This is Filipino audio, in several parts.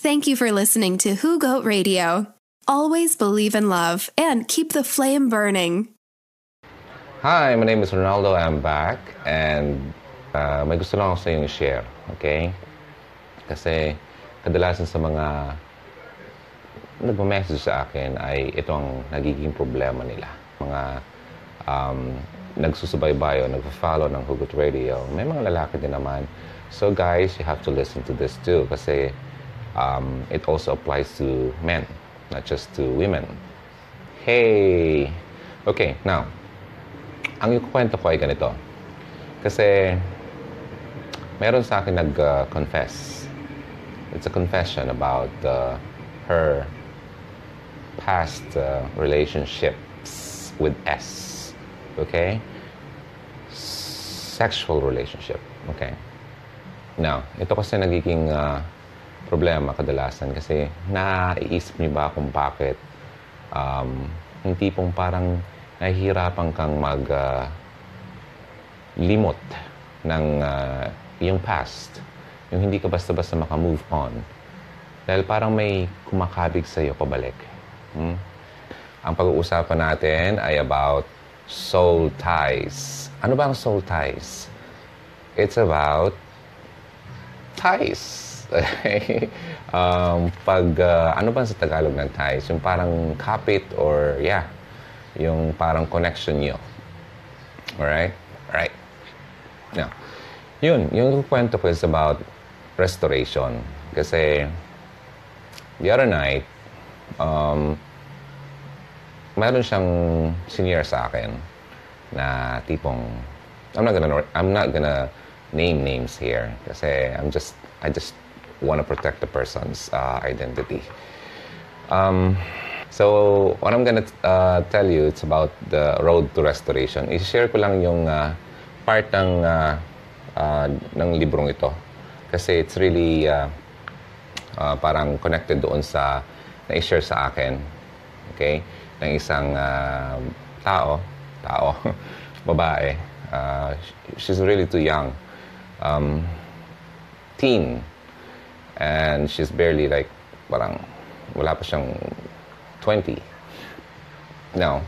Thank you for listening to Who Goat Radio. Always believe in love and keep the flame burning. Hi, my name is Ronaldo. I'm back and uh, may gusto lang sa inyong share, okay? Kasi kadalasan sa mga nagma-message sa akin ay ito ang nagiging problema nila. Mga um, nagsusubaybay o nagpa-follow ng Hugot Radio. May mga lalaki din naman. So guys, you have to listen to this too kasi um, it also applies to men, not just to women. Hey! Okay, now, ang ikukwento ko ay ganito. Kasi, meron sa akin nag-confess. It's a confession about uh, her past uh, relationships with S. Okay? Sexual relationship. Okay? Now, ito kasi nagiging uh, problema kadalasan kasi naiisip niyo ba kung bakit um, yung tipong parang nahihirapan kang mag uh, limot ng uh, iyong past. Yung hindi ka basta-basta maka-move on. Dahil parang may kumakabig sa iyo pabalik. Hmm? Ang pag-uusapan natin ay about soul ties. Ano ba ang soul ties? It's about ties. um, pag, uh, ano ba sa Tagalog ng ties? Yung parang kapit or, yeah, yung parang connection nyo. Alright? Alright. Now, yun, yung kwento ko is about restoration. Kasi, the other night, um, mayroon siyang senior sa akin na tipong, I'm not gonna, I'm not gonna name names here kasi I'm just, I just want to protect the person's uh, identity. Um, So, what I'm gonna uh, tell you, it's about the road to restoration. I-share ko lang yung uh, part ng, uh, uh, ng librong ito. Kasi it's really uh, uh, parang connected doon sa na-share sa akin. Okay? Ng isang uh, tao, tao, babae. Uh, she's really too young. Um, teen. And she's barely like, parang wala pa siyang 20. Now,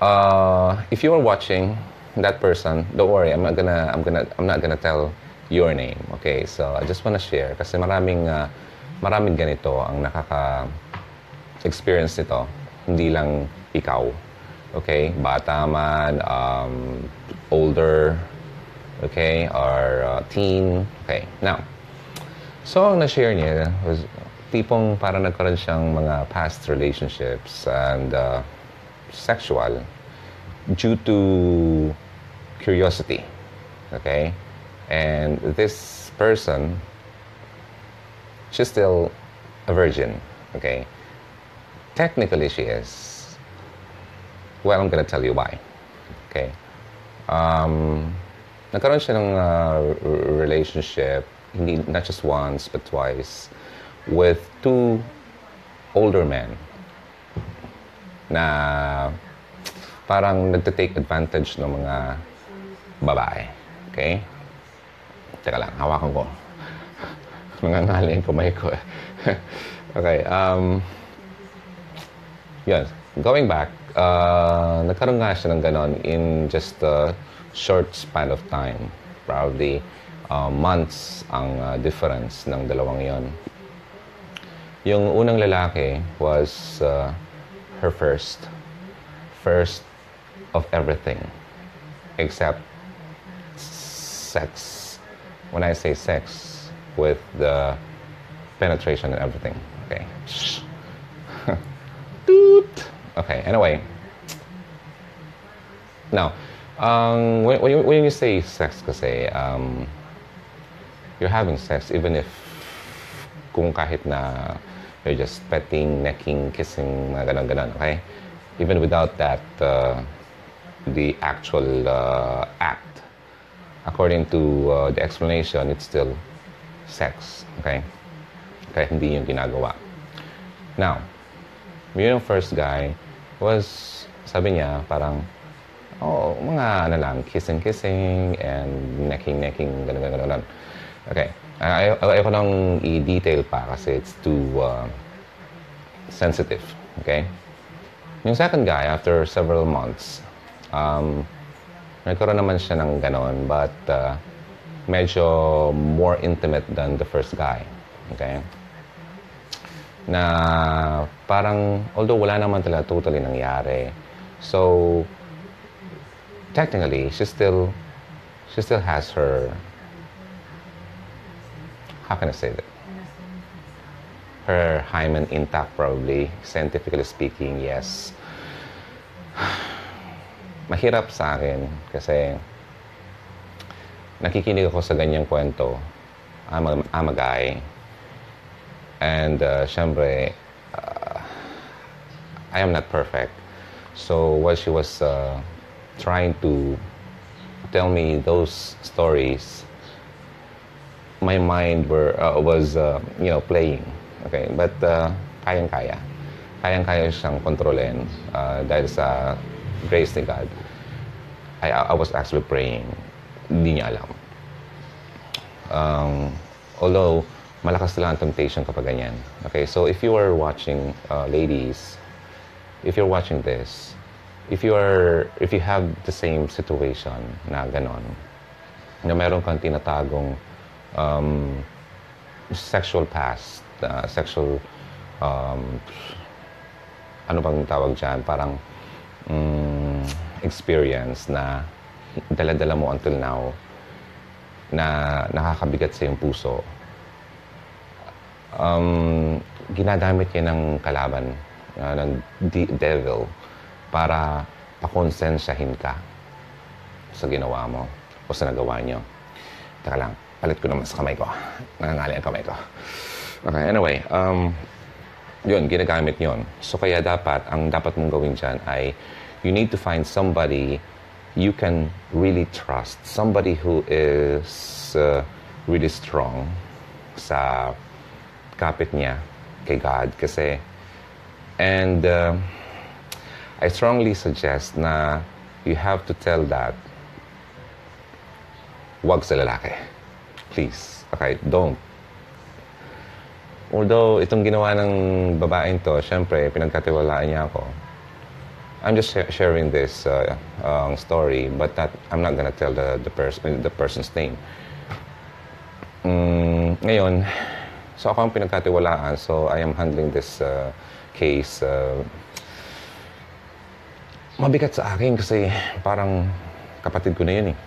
uh, if you are watching that person, don't worry. I'm not gonna, I'm gonna, I'm not gonna tell your name. Okay, so I just wanna share kasi maraming, uh, maraming ganito ang nakaka-experience nito. Hindi lang ikaw. Okay, bata man, um, older, okay, or uh, teen. Okay, now, so ang na-share niya was tipong para nagkaroon siyang mga past relationships and uh, sexual due to curiosity. Okay? And this person, she's still a virgin. Okay? Technically, she is. Well, I'm gonna tell you why. Okay? Um, nagkaroon siya ng uh, relationship, hindi, not just once, but twice with two older men na parang nagte-take advantage ng mga babae. Okay? Teka lang, hawakan ko. Nangangali yung kamay ko. okay, um, yun. Going back, uh, nagkaroon nga siya ng ganon in just a short span of time. Probably uh, months ang uh, difference ng dalawang yon. Yung unang lalaki was uh, her first. First of everything. Except sex. When I say sex, with the penetration and everything. Okay. Okay, anyway. Now, um, when, when, you, when you say sex kasi, um, you're having sex even if kung kahit na you're just petting, necking, kissing, mga ganun-ganun, okay? Even without that, uh, the actual uh, act, according to uh, the explanation, it's still sex, okay? Kaya hindi yung ginagawa. Now, yun yung first guy was, sabi niya, parang, oh, mga ano lang, kissing-kissing and necking-necking, ganun-ganun. Okay. Ay, ay, ayoko nang i-detail pa kasi it's too uh, sensitive. Okay? Yung second guy, after several months, um, nagkaroon naman siya ng ganon, but uh, medyo more intimate than the first guy. Okay? Na parang, although wala naman talaga totally nangyari, so technically, she still, she still has her how can I say that? Her hymen intact, probably. Scientifically speaking, yes. Mahirap sa akin kasi nakikinig ako sa ganyang kwento. I'm a, I'm a guy. And uh, syempre, uh, I am not perfect. So while she was uh, trying to tell me those stories, my mind were uh, was uh, you know playing. Okay, but uh, kayang-kaya. Kayang-kaya siyang kontrolin uh, dahil sa grace ni God. I, I was actually praying. Hindi niya alam. Um, although, malakas lang ang temptation kapag ganyan. Okay, so if you are watching, uh, ladies, if you're watching this, if you are, if you have the same situation na ganon, na meron kang tinatagong um, sexual past, uh, sexual, um, ano bang tawag dyan, parang um, experience na dala-dala mo until now na nakakabigat sa iyong puso. Um, ginagamit yan ng kalaban, uh, ng de- devil, para pakonsensyahin ka sa ginawa mo o sa nagawa nyo. Taka lang palit ko naman sa kamay ko. Nangangali ang kamay ko. Okay, anyway. Um, yun, ginagamit yon. So kaya dapat, ang dapat mong gawin dyan ay you need to find somebody you can really trust. Somebody who is uh, really strong sa kapit niya kay God. Kasi, and uh, I strongly suggest na you have to tell that wag sa lalaki. Please. Okay, don't. Although, itong ginawa ng babaeng to, syempre, pinagkatiwalaan niya ako. I'm just sh- sharing this uh, uh, story, but that, I'm not gonna tell the, the, pers- the person's name. Mm, ngayon, so ako ang pinagkatiwalaan, so I am handling this uh, case. Uh, mabigat sa akin kasi parang kapatid ko na yun eh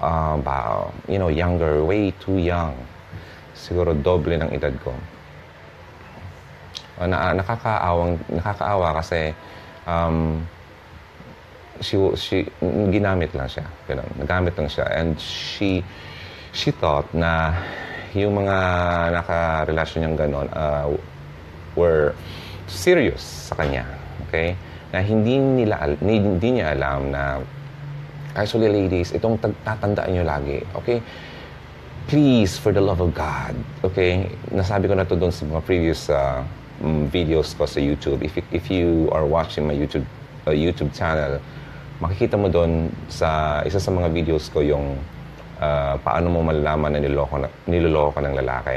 uh, ba, you know, younger, way too young. Siguro doble ng edad ko. Uh, na, nakakaawang, nakakaawa kasi um, she, she, ginamit lang siya. Ganun, nagamit lang siya. And she, she thought na yung mga nakarelasyon niyang ganon uh, were serious sa kanya. Okay? Na hindi nila hindi niya alam na Actually, ladies, itong tatandaan nyo lagi, okay? Please, for the love of God, okay? Nasabi ko na to doon sa mga previous uh, videos ko sa YouTube. If, if you are watching my YouTube uh, YouTube channel, makikita mo doon sa isa sa mga videos ko yung uh, paano mo malalaman na niloloko, na, niloloko ka ng lalaki.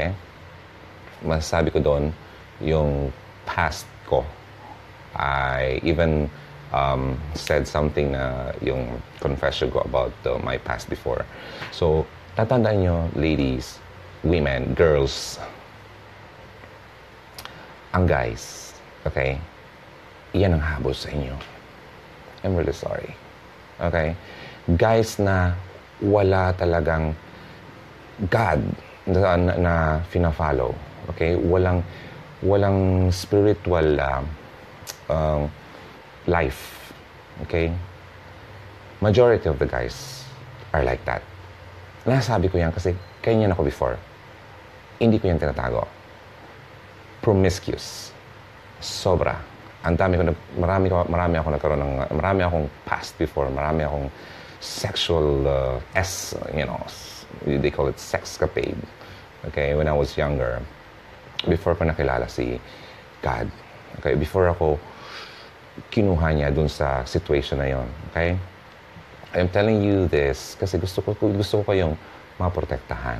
Masasabi ko doon yung past ko. I even um, said something na yung confession ko about uh, my past before. So, tatandaan nyo, ladies, women, girls, ang guys, okay? Iyan ang habol sa inyo. I'm really sorry. Okay? Guys na wala talagang God na, na, na fina-follow. Okay? Walang, walang spiritual uh, um, life. Okay? Majority of the guys are like that. Nasabi ko yan kasi ganyan ako before. Hindi ko yan tinatago. Promiscuous. Sobra. Ang dami ko, marami, ko, marami ako nagkaroon ng, marami akong past before, marami akong sexual uh, S, you know, they call it sexcapade. Okay, when I was younger, before pa nakilala si God. Okay, before ako kinuha niya dun sa situation na yon. Okay? I'm telling you this kasi gusto ko gusto ko kayong maprotektahan.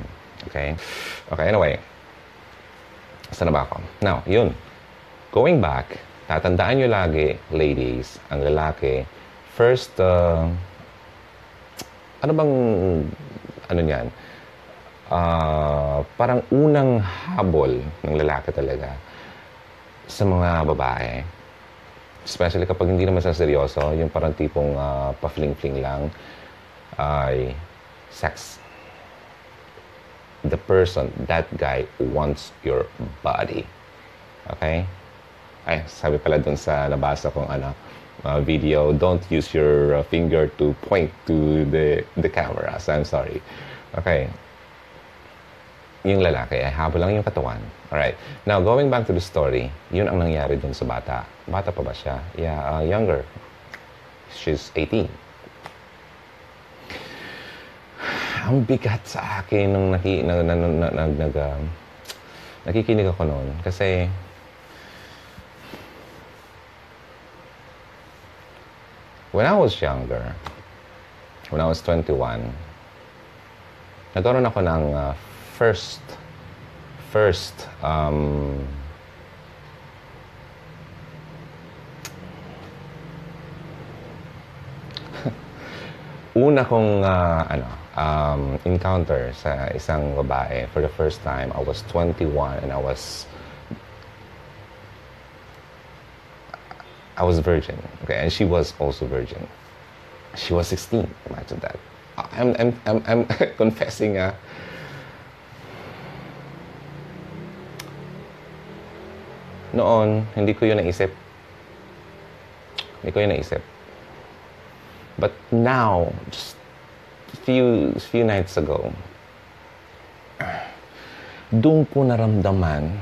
Okay? Okay, anyway. Saan na ba ako? Now, yun. Going back, tatandaan nyo lagi, ladies, ang lalaki, first, uh, ano bang, ano niyan? Uh, parang unang habol ng lalaki talaga sa mga babae. Especially kapag hindi naman sa seryoso, yung parang tipong uh, pa-fling-fling lang, ay sex. The person, that guy wants your body. Okay? Ay, sabi pala dun sa nabasa kong ano, uh, video, don't use your finger to point to the the camera. So I'm sorry. Okay. Yung lalaki ay habol lang yung katawan. Alright. Now, going back to the story, yun ang nangyari dun sa bata. Bata pa ba siya? Yeah, uh, younger. She's 18. Ang bigat sa akin nung naki, nag, nag, nag, nag, nag, uh, nakikinig ako noon. Kasi, when I was younger, when I was 21, nagkaroon ako ng uh, first, first, um, una kong uh, ano, um, encounter sa isang babae for the first time, I was 21 and I was I was virgin, okay, and she was also virgin. She was 16. Imagine that. I'm I'm I'm, I'm confessing uh, Noon, hindi ko yun naisip. Hindi ko yun naisip. But now, just few few nights ago, doon ko naramdaman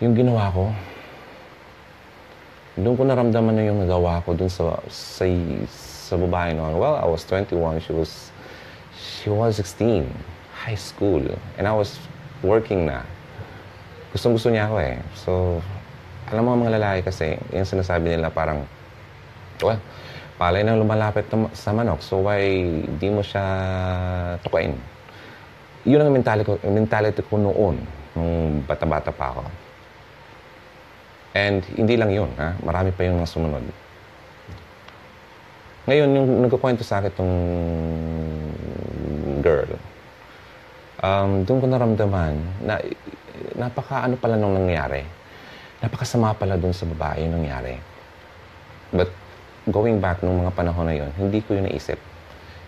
yung ginawa ko. Doon ko naramdaman na yung nagawa ko doon sa, sa, sa babae noon. Well, I was 21. She was, she was 16. High school. And I was working na gustong gusto niya ako eh. So, alam mo mga lalaki kasi, yung sinasabi nila parang, well, palay na lumalapit sa manok, so why di mo siya tukain? Yun ang mentality ko, mentality ko noon, nung bata-bata pa ako. And hindi lang yun, ha? marami pa yung mga sumunod. Ngayon, yung nagkukwento sa akin itong girl, um, doon ko naramdaman na napaka ano pala nung nangyari. Napakasama pala dun sa babae yung nangyari. But going back nung mga panahon na yon, hindi ko yun naisip.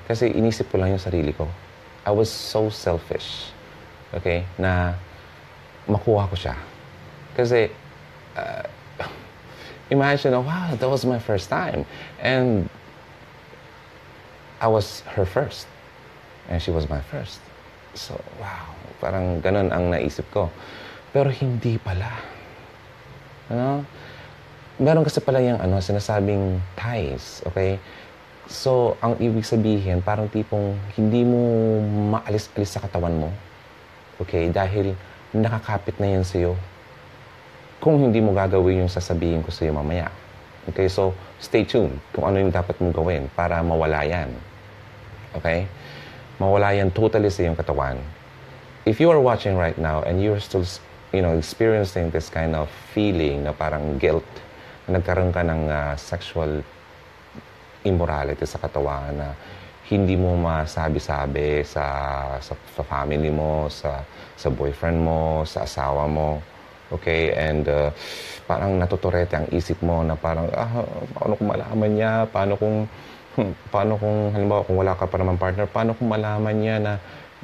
Kasi inisip ko lang yung sarili ko. I was so selfish. Okay? Na makuha ko siya. Kasi, uh, imagine, oh, wow, that was my first time. And I was her first. And she was my first. So, wow. Parang ganun ang naisip ko. Pero hindi pala. Ano? Meron kasi pala yung ano, sinasabing ties, okay? So, ang ibig sabihin, parang tipong hindi mo maalis-alis sa katawan mo. Okay? Dahil nakakapit na yan sa'yo. Kung hindi mo gagawin yung sasabihin ko sa'yo mamaya. Okay? So, stay tuned kung ano yung dapat mong gawin para mawala yan. Okay? Mawala yan totally sa iyong katawan if you are watching right now and you're still, you know, experiencing this kind of feeling na parang guilt, na nagkaroon ka ng uh, sexual immorality sa katawan na hindi mo masabi-sabi sa, sa, sa family mo, sa, sa boyfriend mo, sa asawa mo. Okay? And uh, parang natuturete ang isip mo na parang, ah, paano kung malaman niya? Paano kung, hmm, paano kung, halimbawa, kung wala ka pa naman partner, paano kung malaman niya na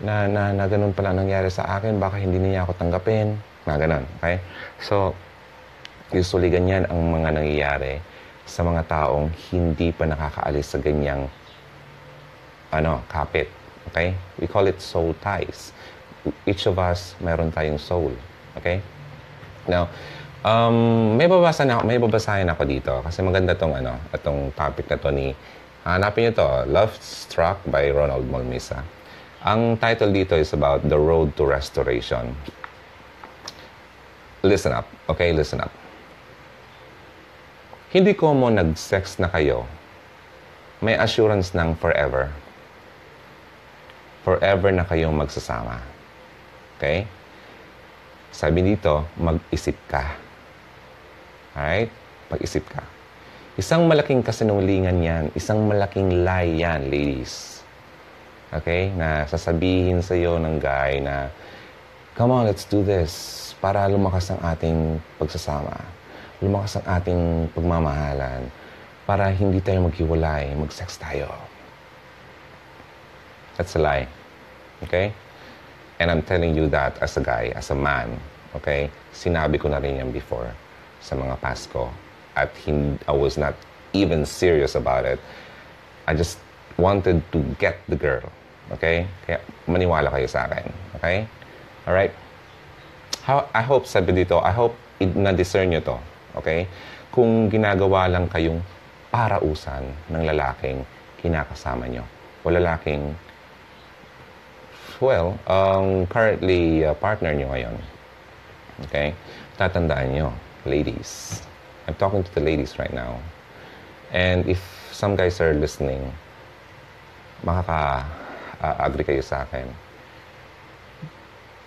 na, na, na ganun pala nangyari sa akin, baka hindi niya ako tanggapin, na ganun, okay? So, usually ganyan ang mga nangyayari sa mga taong hindi pa nakakaalis sa ganyang ano, kapit. Okay? We call it soul ties. Each of us, meron tayong soul. Okay? Now, um, may babasa na may babasahin ako dito kasi maganda tong ano, itong topic na to ni hanapin niyo to, Love Struck by Ronald Molmisa. Ang title dito is about the road to restoration. Listen up. Okay, listen up. Hindi ko mo nag-sex na kayo, may assurance ng forever. forever na kayong magsasama. Okay? Sabi dito, mag-isip ka. Alright? Pag-isip ka. Isang malaking kasinungalingan yan. Isang malaking lie yan, ladies. Okay? Na sasabihin sa iyo ng guy na, come on, let's do this para lumakas ang ating pagsasama. Lumakas ang ating pagmamahalan. Para hindi tayo maghiwalay, mag-sex tayo. That's a lie. Okay? And I'm telling you that as a guy, as a man. Okay? Sinabi ko na rin yan before sa mga past ko. At hindi, I was not even serious about it. I just wanted to get the girl. Okay? Kaya maniwala kayo sa akin. Okay? Alright? How, I hope, sabi dito, I hope na-discern nyo to. Okay? Kung ginagawa lang kayong parausan ng lalaking kinakasama nyo. O lalaking well, um, currently uh, partner nyo ngayon. Okay? Tatandaan nyo, ladies. I'm talking to the ladies right now. And if some guys are listening, makaka-agree kayo sa akin.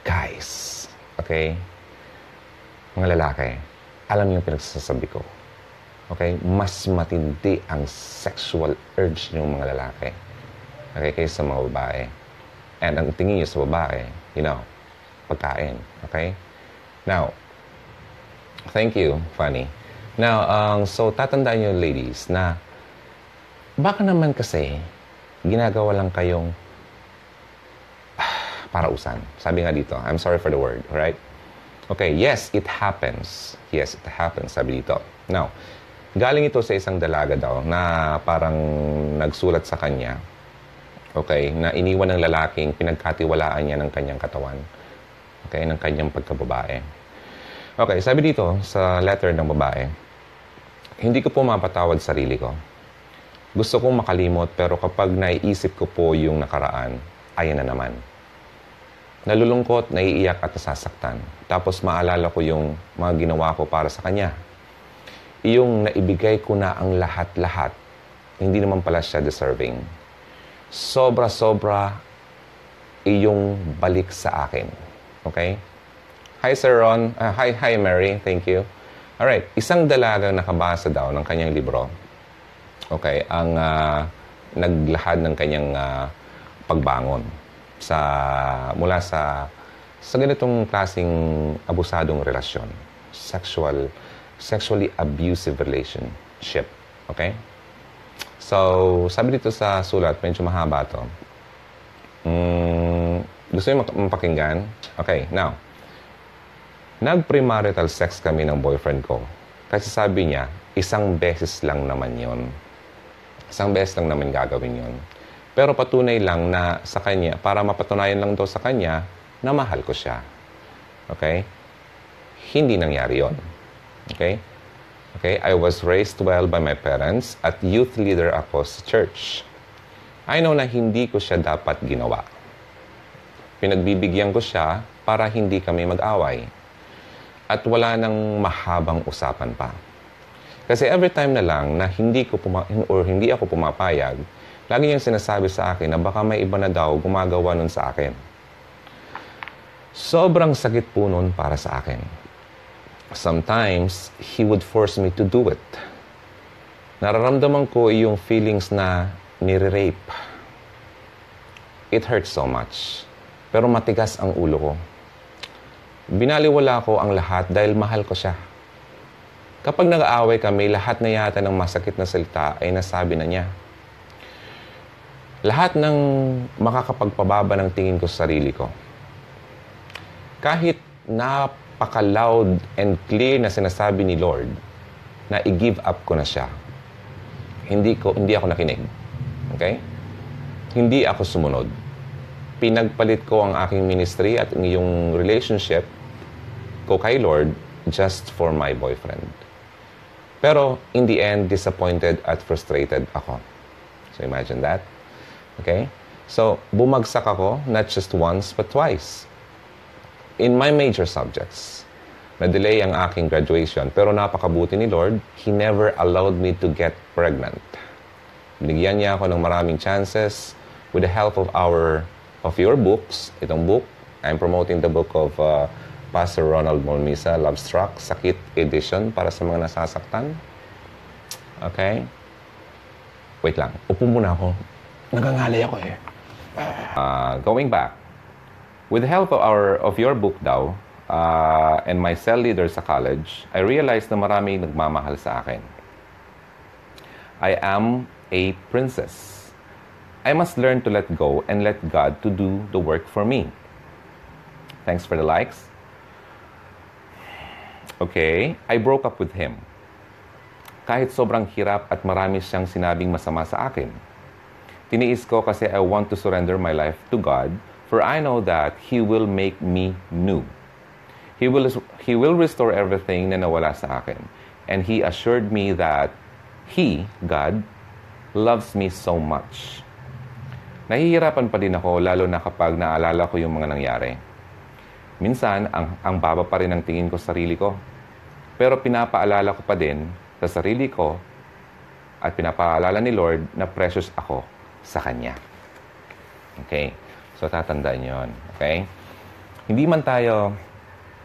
Guys, okay? Mga lalaki, alam niyo yung pinagsasabi ko. Okay? Mas matindi ang sexual urge ng mga lalaki. Okay? Kaysa mga babae. And ang tingin niyo sa babae, you know, pagkain. Okay? Now, thank you, Fanny. Now, um, so tatandaan niyo ladies na baka naman kasi ginagawa lang kayong parausan. Sabi nga dito, I'm sorry for the word, right? Okay, yes, it happens. Yes, it happens, sabi dito. Now, galing ito sa isang dalaga daw na parang nagsulat sa kanya, okay, na iniwan ng lalaking pinagkatiwalaan niya ng kanyang katawan. Okay, ng kanyang pagkababae. Okay, sabi dito sa letter ng babae, hindi ko po mapatawad sarili ko. Gusto kong makalimot pero kapag naiisip ko po yung nakaraan, ayan na naman. Nalulungkot, naiiyak at nasasaktan. Tapos maalala ko yung mga ginawa ko para sa kanya. Iyong naibigay ko na ang lahat-lahat. Hindi naman pala siya deserving. Sobra-sobra iyong balik sa akin. Okay? Hi, Sir Ron. Uh, hi, hi, Mary. Thank you. Alright, isang dalagang nakabasa daw ng kanyang libro. Okay, ang uh, naglahad ng kanyang uh, pagbangon sa mula sa sa ganitong klasing abusadong relasyon, sexual sexually abusive relationship. Okay? So, sabi dito sa sulat, medyo mahaba to. Mm, gusto niyo mapakinggan? Okay, now. Nag-premarital sex kami ng boyfriend ko. Kasi sabi niya, isang beses lang naman yon. Isang beses lang naman gagawin yon. Pero patunay lang na sa kanya, para mapatunayan lang daw sa kanya na mahal ko siya. Okay? Hindi nangyari yon. Okay? Okay? I was raised well by my parents at youth leader ako sa church. I know na hindi ko siya dapat ginawa. Pinagbibigyan ko siya para hindi kami mag-away. At wala nang mahabang usapan pa. Kasi every time na lang na hindi ko puma- or hindi ako pumapayag, lagi niyang sinasabi sa akin na baka may iba na daw gumagawa nun sa akin. Sobrang sakit po nun para sa akin. Sometimes, he would force me to do it. Nararamdaman ko yung feelings na nire-rape. It hurts so much. Pero matigas ang ulo ko. Binaliwala ko ang lahat dahil mahal ko siya. Kapag nag-aaway kami, lahat na yata ng masakit na salita ay nasabi na niya. Lahat ng makakapagpababa ng tingin ko sa sarili ko. Kahit napaka-loud and clear na sinasabi ni Lord na i-give up ko na siya, hindi ko hindi ako nakinig. Okay? Hindi ako sumunod. Pinagpalit ko ang aking ministry at yung relationship ko kay Lord just for my boyfriend. Pero in the end, disappointed at frustrated ako. So imagine that. Okay? So, bumagsak ako not just once but twice. In my major subjects. Na-delay ang aking graduation pero napakabuti ni Lord, He never allowed me to get pregnant. Binigyan niya ako ng maraming chances with the help of our of your books. Itong book, I'm promoting the book of uh, Pastor Ronald Molmisa, Love Struck, Sakit Edition para sa mga nasasaktan. Okay? Wait lang. Upo muna ako. Nagangalay ako eh. Uh, going back, with the help of, our, of your book daw, uh, and my cell leader sa college, I realized na marami nagmamahal sa akin. I am a princess. I must learn to let go and let God to do the work for me. Thanks for the likes. Okay, I broke up with him. Kahit sobrang hirap at marami siyang sinabing masama sa akin. Tiniis ko kasi I want to surrender my life to God for I know that He will make me new. He will, he will restore everything na nawala sa akin. And He assured me that He, God, loves me so much. Nahihirapan pa din ako lalo na kapag naalala ko yung mga nangyari. Minsan, ang, ang baba pa rin ang tingin ko sa sarili ko. Pero pinapaalala ko pa din sa sarili ko at pinapaalala ni Lord na precious ako sa Kanya. Okay? So, tatandaan yon Okay? Hindi man tayo,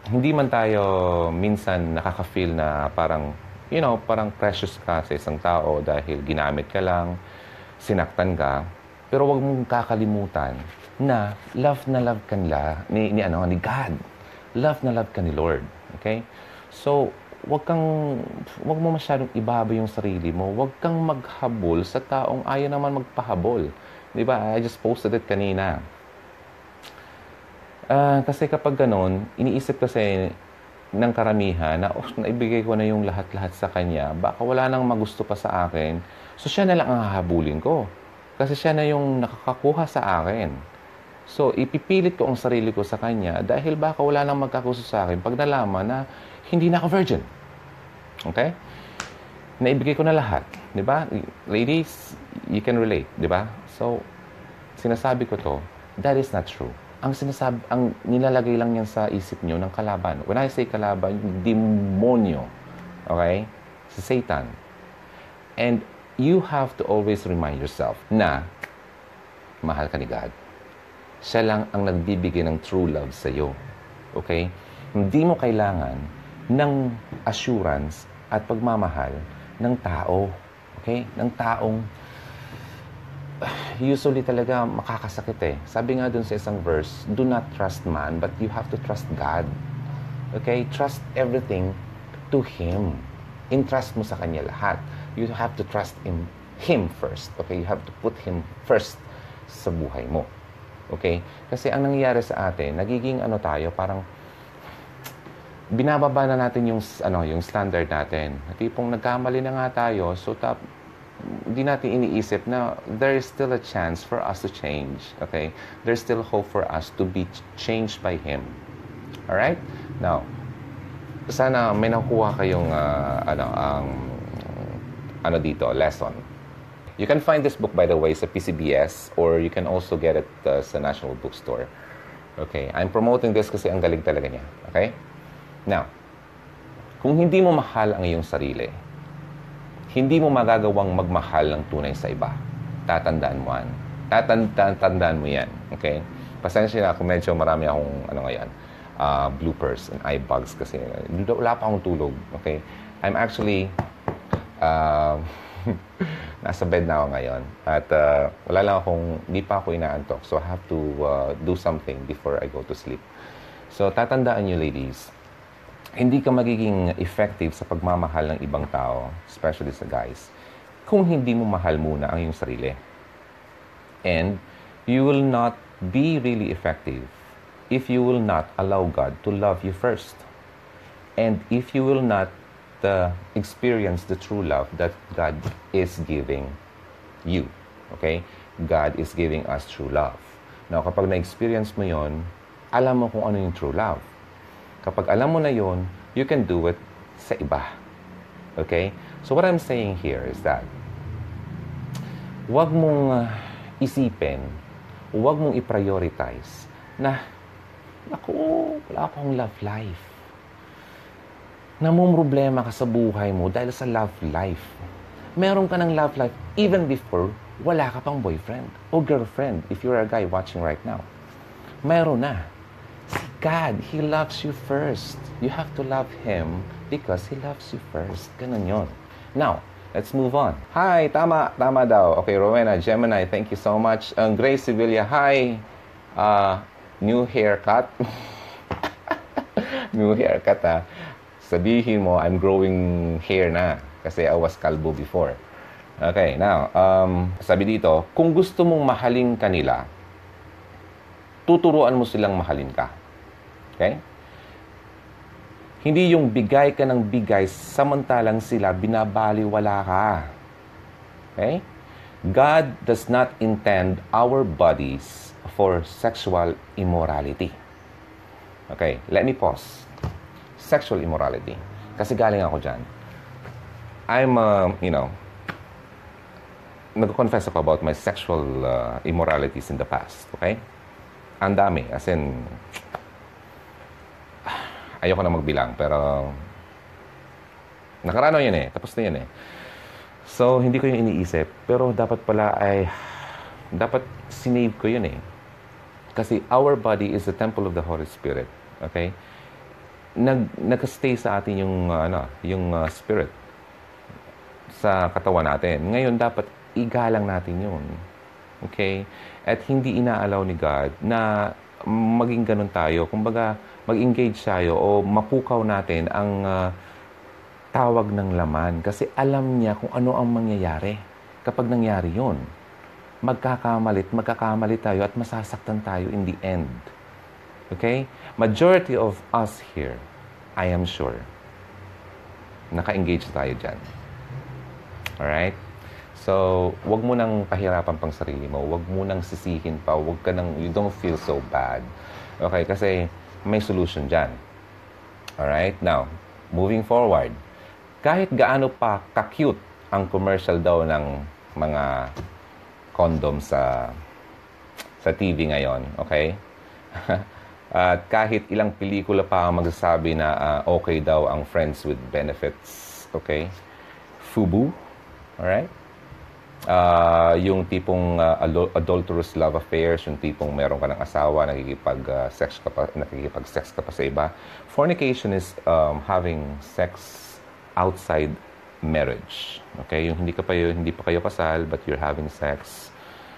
hindi man tayo minsan nakaka-feel na parang, you know, parang precious ka sa isang tao dahil ginamit ka lang, sinaktan ka, pero wag mong kakalimutan na love na love ka nila ni, ni, ano, ni God. Love na love ka ni Lord. Okay? So, wag kang wag mo masyadong ibaba yung sarili mo. Wag kang maghabol sa taong ayaw naman magpahabol. 'Di ba? I just posted it kanina. Uh, kasi kapag ganun, iniisip kasi ng karamihan na oh, naibigay ko na yung lahat-lahat sa kanya, baka wala nang magusto pa sa akin. So siya na lang ang hahabulin ko. Kasi siya na yung nakakakuha sa akin. So, ipipilit ko ang sarili ko sa kanya dahil baka wala nang magkakuso sa akin pag nalaman na hindi na ako virgin. Okay? Naibigay ko na lahat. Di ba? Ladies, you can relate. Di ba? So, sinasabi ko to, that is not true. Ang sinasabi, ang nilalagay lang yan sa isip nyo ng kalaban. When I say kalaban, demonyo. Okay? Si Satan. And you have to always remind yourself na mahal ka ni God. Siya lang ang nagbibigay ng true love sa iyo. Okay? Hindi mo kailangan ng assurance at pagmamahal ng tao. Okay? Ng taong usually talaga makakasakit eh. Sabi nga dun sa isang verse, do not trust man, but you have to trust God. Okay? Trust everything to Him. Entrust mo sa Kanya lahat. You have to trust in Him first. Okay? You have to put Him first sa buhay mo. Okay? Kasi ang nangyayari sa atin, nagiging ano tayo, parang binababa na natin yung ano yung standard natin. Tipong nagkamali na nga tayo, so tap hindi natin iniisip na there is still a chance for us to change. Okay? There's still hope for us to be changed by Him. All right? Now, sana may nakuha kayong uh, ano ang um, ano dito lesson You can find this book, by the way, sa PCBS or you can also get it uh, sa National Bookstore. Okay, I'm promoting this kasi ang galing talaga niya. Okay? Now, kung hindi mo mahal ang iyong sarili, hindi mo magagawang magmahal ng tunay sa iba. Tatandaan mo yan. Tatandaan mo yan. Okay? Pasensya na kung medyo marami akong ano ngayon, uh, bloopers and eye bugs kasi wala pa akong tulog. Okay? I'm actually uh, nasa bed na ako ngayon. At uh, wala lang akong, hindi pa ako inaantok. So I have to uh, do something before I go to sleep. So tatandaan nyo ladies, hindi ka magiging effective sa pagmamahal ng ibang tao, especially sa guys, kung hindi mo mahal muna ang iyong sarili. And you will not be really effective if you will not allow God to love you first. And if you will not uh, experience the true love that God is giving you. Okay? God is giving us true love. Now, kapag na-experience mo yon, alam mo kung ano yung true love. Kapag alam mo na yon, you can do it sa iba. Okay? So what I'm saying here is that huwag mong uh, isipin, huwag mong i-prioritize na, naku, wala akong love life namumroblema ka sa buhay mo dahil sa love life. Meron ka ng love life even before wala ka pang boyfriend o girlfriend if you're a guy watching right now. Meron na. God, He loves you first. You have to love Him because He loves you first. Ganun yon. Now, let's move on. Hi, tama, tama daw. Okay, Rowena, Gemini, thank you so much. Um, Grace Sevilla, hi. Uh, new haircut. new haircut, ha. Sabihin mo, I'm growing hair na. Kasi I was kalbo before. Okay, now, um, sabi dito, kung gusto mong mahalin kanila, tuturuan mo silang mahalin ka. Okay? Hindi yung bigay ka ng bigay samantalang sila binabaliwala ka. Okay? God does not intend our bodies for sexual immorality. Okay, let me pause. Sexual immorality. Kasi galing ako dyan. I'm, uh, you know, nag-confess ako about my sexual uh, immoralities in the past, okay? Ang dami, as in, ayoko na magbilang, pero nakarano yun eh, tapos na yun eh. So, hindi ko yung iniisip, pero dapat pala ay, dapat sinave ko yun eh. Kasi our body is the temple of the Holy Spirit, okay? Nag, nag-stay sa atin yung, uh, ano, yung uh, spirit sa katawan natin. Ngayon, dapat igalang natin yun. Okay? At hindi inaalaw ni God na maging ganun tayo. Kumbaga, mag-engage tayo o mapukaw natin ang uh, tawag ng laman. Kasi alam niya kung ano ang mangyayari kapag nangyari yon. Magkakamalit, magkakamali tayo at masasaktan tayo in the end. Okay? Majority of us here, I am sure, naka-engage tayo dyan. Alright? So, wag mo nang pahirapan pang sarili mo. Wag mo nang sisihin pa. Wag ka nang, you don't feel so bad. Okay? Kasi may solution dyan. Alright? Now, moving forward. Kahit gaano pa ka-cute ang commercial daw ng mga condom sa sa TV ngayon, okay? At kahit ilang pelikula pa ang magsasabi na uh, okay daw ang friends with benefits, okay? FUBU, alright? Uh, yung tipong uh, adulterous love affairs, yung tipong meron ka ng asawa, nakikipag-sex uh, ka pa, nakikipag-sex ka pa sa iba. Fornication is um, having sex outside marriage. Okay? Yung hindi ka pa hindi pa kayo kasal but you're having sex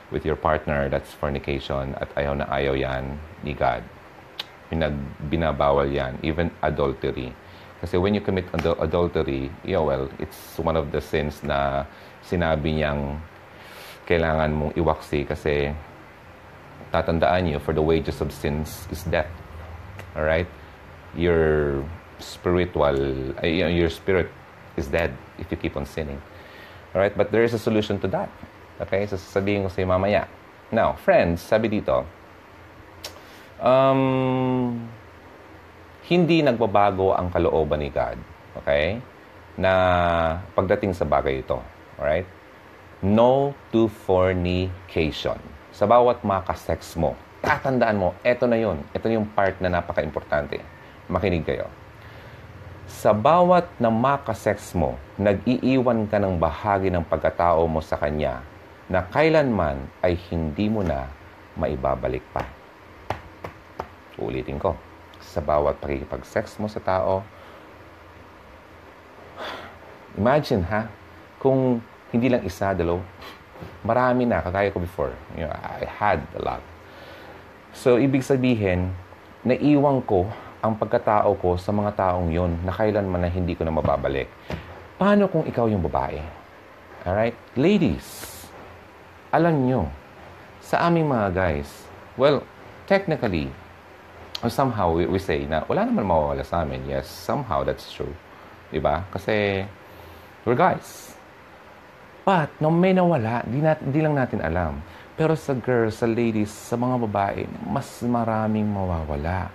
with your partner, that's fornication at ayaw na ayaw yan ni God. Pinag binabawal yan, even adultery. Kasi when you commit adultery, yeah, well, it's one of the sins na sinabi niyang kailangan mong iwaksi kasi tatandaan niyo, for the wages of sins is death. Alright? Your spiritual, uh, your spirit is dead if you keep on sinning. Alright? But there is a solution to that. Okay? So, sasabihin ko sa mamaya. Now, friends, sabi dito, um, hindi nagbabago ang kalooban ni God. Okay? Na pagdating sa bagay ito. Alright? No to fornication. Sa bawat makasex mo, tatandaan mo, eto na yon. Ito yung part na napaka-importante. Makinig kayo. Sa bawat na makasex mo, nag-iiwan ka ng bahagi ng pagkatao mo sa kanya na kailanman ay hindi mo na maibabalik pa. Ulitin ko. Sa bawat pakikipag-sex mo sa tao, imagine ha, kung hindi lang isa, dalaw, marami na, kagaya ko before. You know, I had a lot. So, ibig sabihin, naiwan ko ang pagkatao ko sa mga taong yon na kailanman na hindi ko na mababalik. Paano kung ikaw yung babae? Alright? Ladies, alam nyo, sa aming mga guys, well, technically, or somehow we, we say na wala naman mawawala sa amin. Yes, somehow that's true. Diba? Kasi we're guys. But, nung may nawala, di, nat, di lang natin alam. Pero sa girls, sa ladies, sa mga babae, mas maraming mawawala.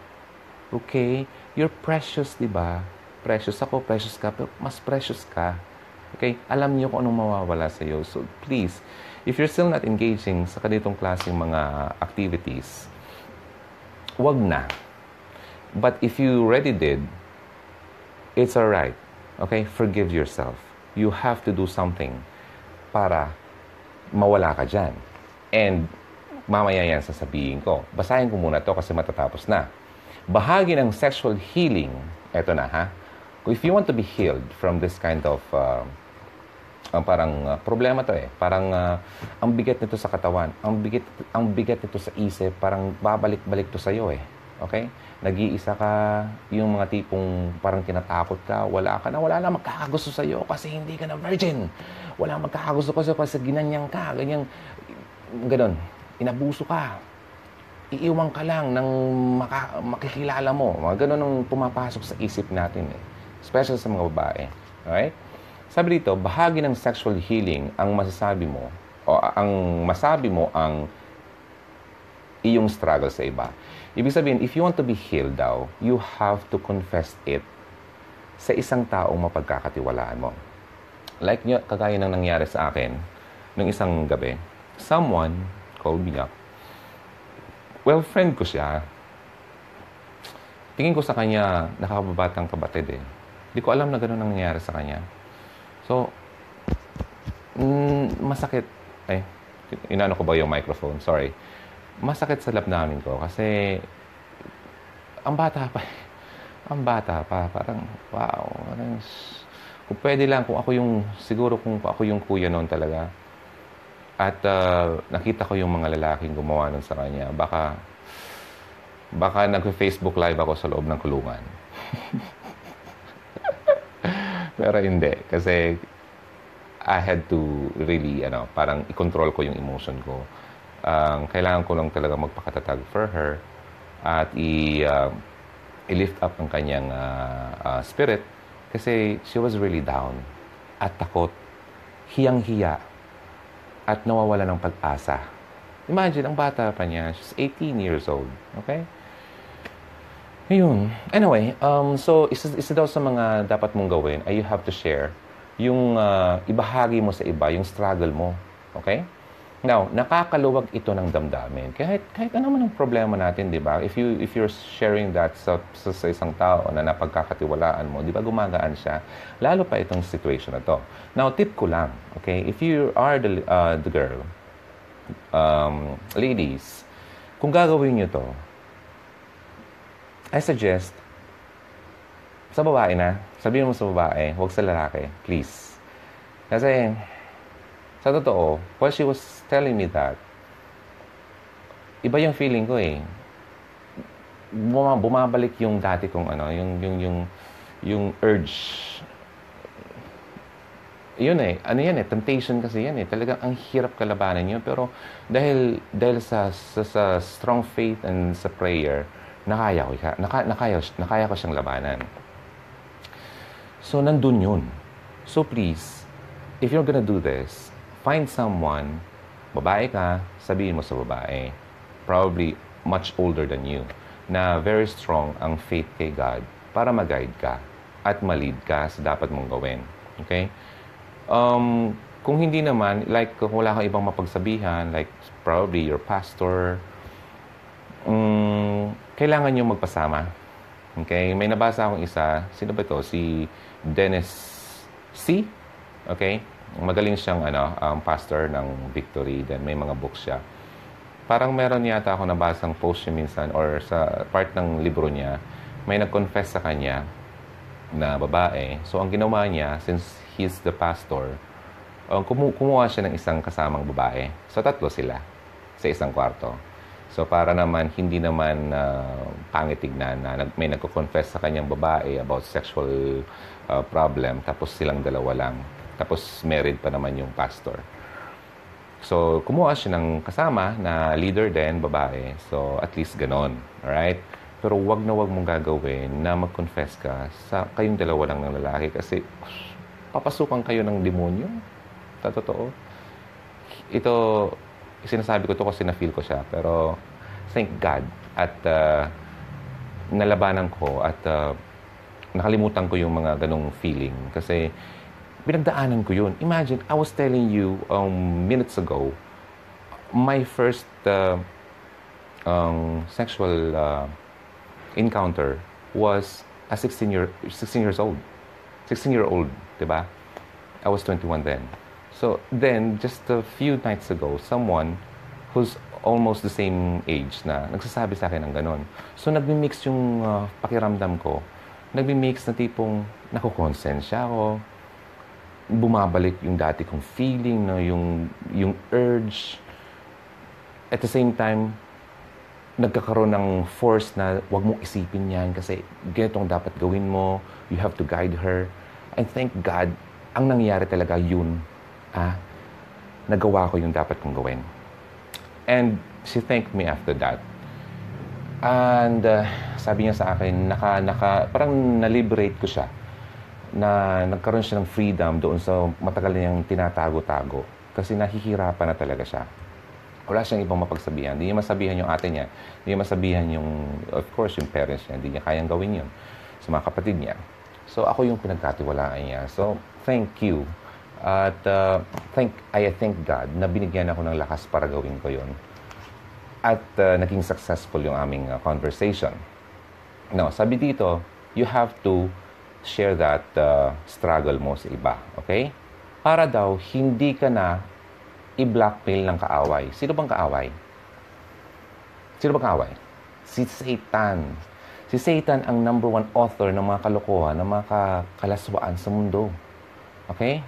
Okay? You're precious, di ba? Precious ako, precious ka, pero mas precious ka. Okay? Alam niyo kung anong mawawala sa iyo. So, please, if you're still not engaging sa ganitong klaseng mga activities, wag na. But if you already did, it's alright. Okay? Forgive yourself. You have to do something para mawala ka dyan. And mamaya yan sasabihin ko. Basahin ko muna to kasi matatapos na. Bahagi ng sexual healing, eto na ha, if you want to be healed from this kind of uh, ang parang uh, problema to eh. Parang uh, ang bigat nito sa katawan, ang bigat ang bigat nito sa isip, parang babalik-balik to sa iyo eh. Okay? Nag-iisa ka, yung mga tipong parang tinatakot ka, wala ka na, wala na magkakagusto sa iyo kasi hindi ka na virgin. Wala magkakagusto kasi kasi ginanyang ka, ganyang ganun. Inabuso ka. Iiwan ka lang ng maka, makikilala mo. Mga ganun ang pumapasok sa isip natin eh. Especially sa mga babae. Alright? Sabi dito, bahagi ng sexual healing ang masasabi mo o ang masabi mo ang iyong struggle sa iba. Ibig sabihin, if you want to be healed daw, you have to confess it sa isang taong mapagkakatiwalaan mo. Like nyo, kagaya ng nangyari sa akin nung isang gabi, someone called me up. Well, friend ko siya. Tingin ko sa kanya, nakakababatang kabatid eh. Hindi ko alam na gano'n ang nangyayari sa kanya. So, mm, masakit. Eh, inano ko ba yung microphone? Sorry. Masakit sa lab namin ko kasi ang bata pa. ang bata pa. Parang, wow. Parang, kung pwede lang, kung ako yung, siguro kung ako yung kuya noon talaga. At uh, nakita ko yung mga lalaking gumawa nun sa kanya. Baka, baka nag-Facebook live ako sa loob ng kulungan. Pero hindi. Kasi I had to really, ano, parang i-control ko yung emotion ko. Um, kailangan ko lang talaga magpakatatag for her at i, uh, i-lift up ang kanyang uh, uh, spirit kasi she was really down at takot, hiyang-hiya at nawawala ng pag-asa. Imagine, ang bata pa niya, she's 18 years old. Okay? Ayun. Anyway, um, so isa, isa daw sa mga dapat mong gawin ay you have to share yung uh, ibahagi mo sa iba, yung struggle mo. Okay? Now, nakakaluwag ito ng damdamin. Kahit, kahit ano man ang problema natin, di ba? If, you, if you're sharing that sa, sa, sa isang tao na napagkakatiwalaan mo, di ba gumagaan siya? Lalo pa itong situation na to. Now, tip ko lang, okay? If you are the, uh, the girl, um, ladies, kung gagawin nyo to, I suggest, sa babae na, sabihin mo sa babae, huwag sa lalaki, please. Kasi, sa totoo, while she was telling me that, iba yung feeling ko eh. Buma, bumabalik yung dati kong ano, yung, yung, yung, yung urge. Yun eh, ano yan eh, temptation kasi yan eh. Talagang ang hirap kalabanan yun. Pero dahil, dahil sa, sa, sa strong faith and sa prayer, nakaya ko, naka, nakaya, nakaya ko siyang labanan. So, nandun yun. So, please, if you're gonna do this, find someone, babae ka, sabihin mo sa babae, probably much older than you, na very strong ang faith kay God para mag-guide ka at ma-lead ka sa dapat mong gawin. Okay? Um, kung hindi naman, like kung wala kang ibang mapagsabihan, like probably your pastor, um, kailangan nyo magpasama. Okay? May nabasa akong isa. Sino ba ito? Si Dennis C. Okay? Magaling siyang ano, um, pastor ng Victory. Then may mga books siya. Parang meron yata ako nabasang post niya minsan or sa part ng libro niya, may nag-confess sa kanya na babae. So, ang ginawa niya, since he's the pastor, um, kumu- kumuha siya ng isang kasamang babae. So, tatlo sila sa isang kwarto. So, para naman, hindi naman uh, pangit tignan na nag, may nagko-confess sa kanyang babae about sexual uh, problem, tapos silang dalawa lang. Tapos, married pa naman yung pastor. So, kumuha siya ng kasama na leader din, babae. So, at least ganon. Alright? Pero wag na wag mong gagawin na mag-confess ka sa kayong dalawa lang ng lalaki kasi papasukan kayo ng demonyo. Sa totoo. Ito, sinasabi ko to kasi na-feel ko siya. Pero, thank God. At uh, nalabanan ko at uh, nakalimutan ko yung mga ganong feeling. Kasi, pinagdaanan ko yun. Imagine, I was telling you um, minutes ago, my first uh, um, sexual uh, encounter was a 16 year 16 years old. 16 year old, 'di ba? I was 21 then. So then, just a few nights ago, someone who's almost the same age na nagsasabi sa akin ng ganon. So nagmi-mix yung uh, pakiramdam ko. Nagmi-mix na tipong nakukonsensya ako. Bumabalik yung dati kong feeling, no? yung, yung urge. At the same time, nagkakaroon ng force na wag mong isipin yan kasi ganito ang dapat gawin mo. You have to guide her. And thank God, ang nangyari talaga yun. Ah, nagawa ko yung dapat kong gawin. And she thanked me after that. And uh, sabi niya sa akin, naka, naka, parang na-liberate ko siya na nagkaroon siya ng freedom doon sa matagal niyang tinatago-tago kasi nahihirapan na talaga siya. Wala siyang ibang mapagsabihan. Hindi niya masabihan yung ate niya. Hindi niya masabihan yung, of course, yung parents niya. Hindi niya kayang gawin yun sa mga kapatid niya. So, ako yung pinagkatiwalaan niya. So, thank you. At uh, thank, I thank God na binigyan ako ng lakas para gawin ko yun. At uh, naging successful yung aming uh, conversation. Now, sabi dito, you have to share that uh, struggle mo sa iba. Okay? Para daw, hindi ka na i-blackmail ng kaaway. Sino bang kaaway? Sino bang kaaway? Si Satan. Si Satan ang number one author ng mga kalokohan, ng mga kalaswaan sa mundo. Okay?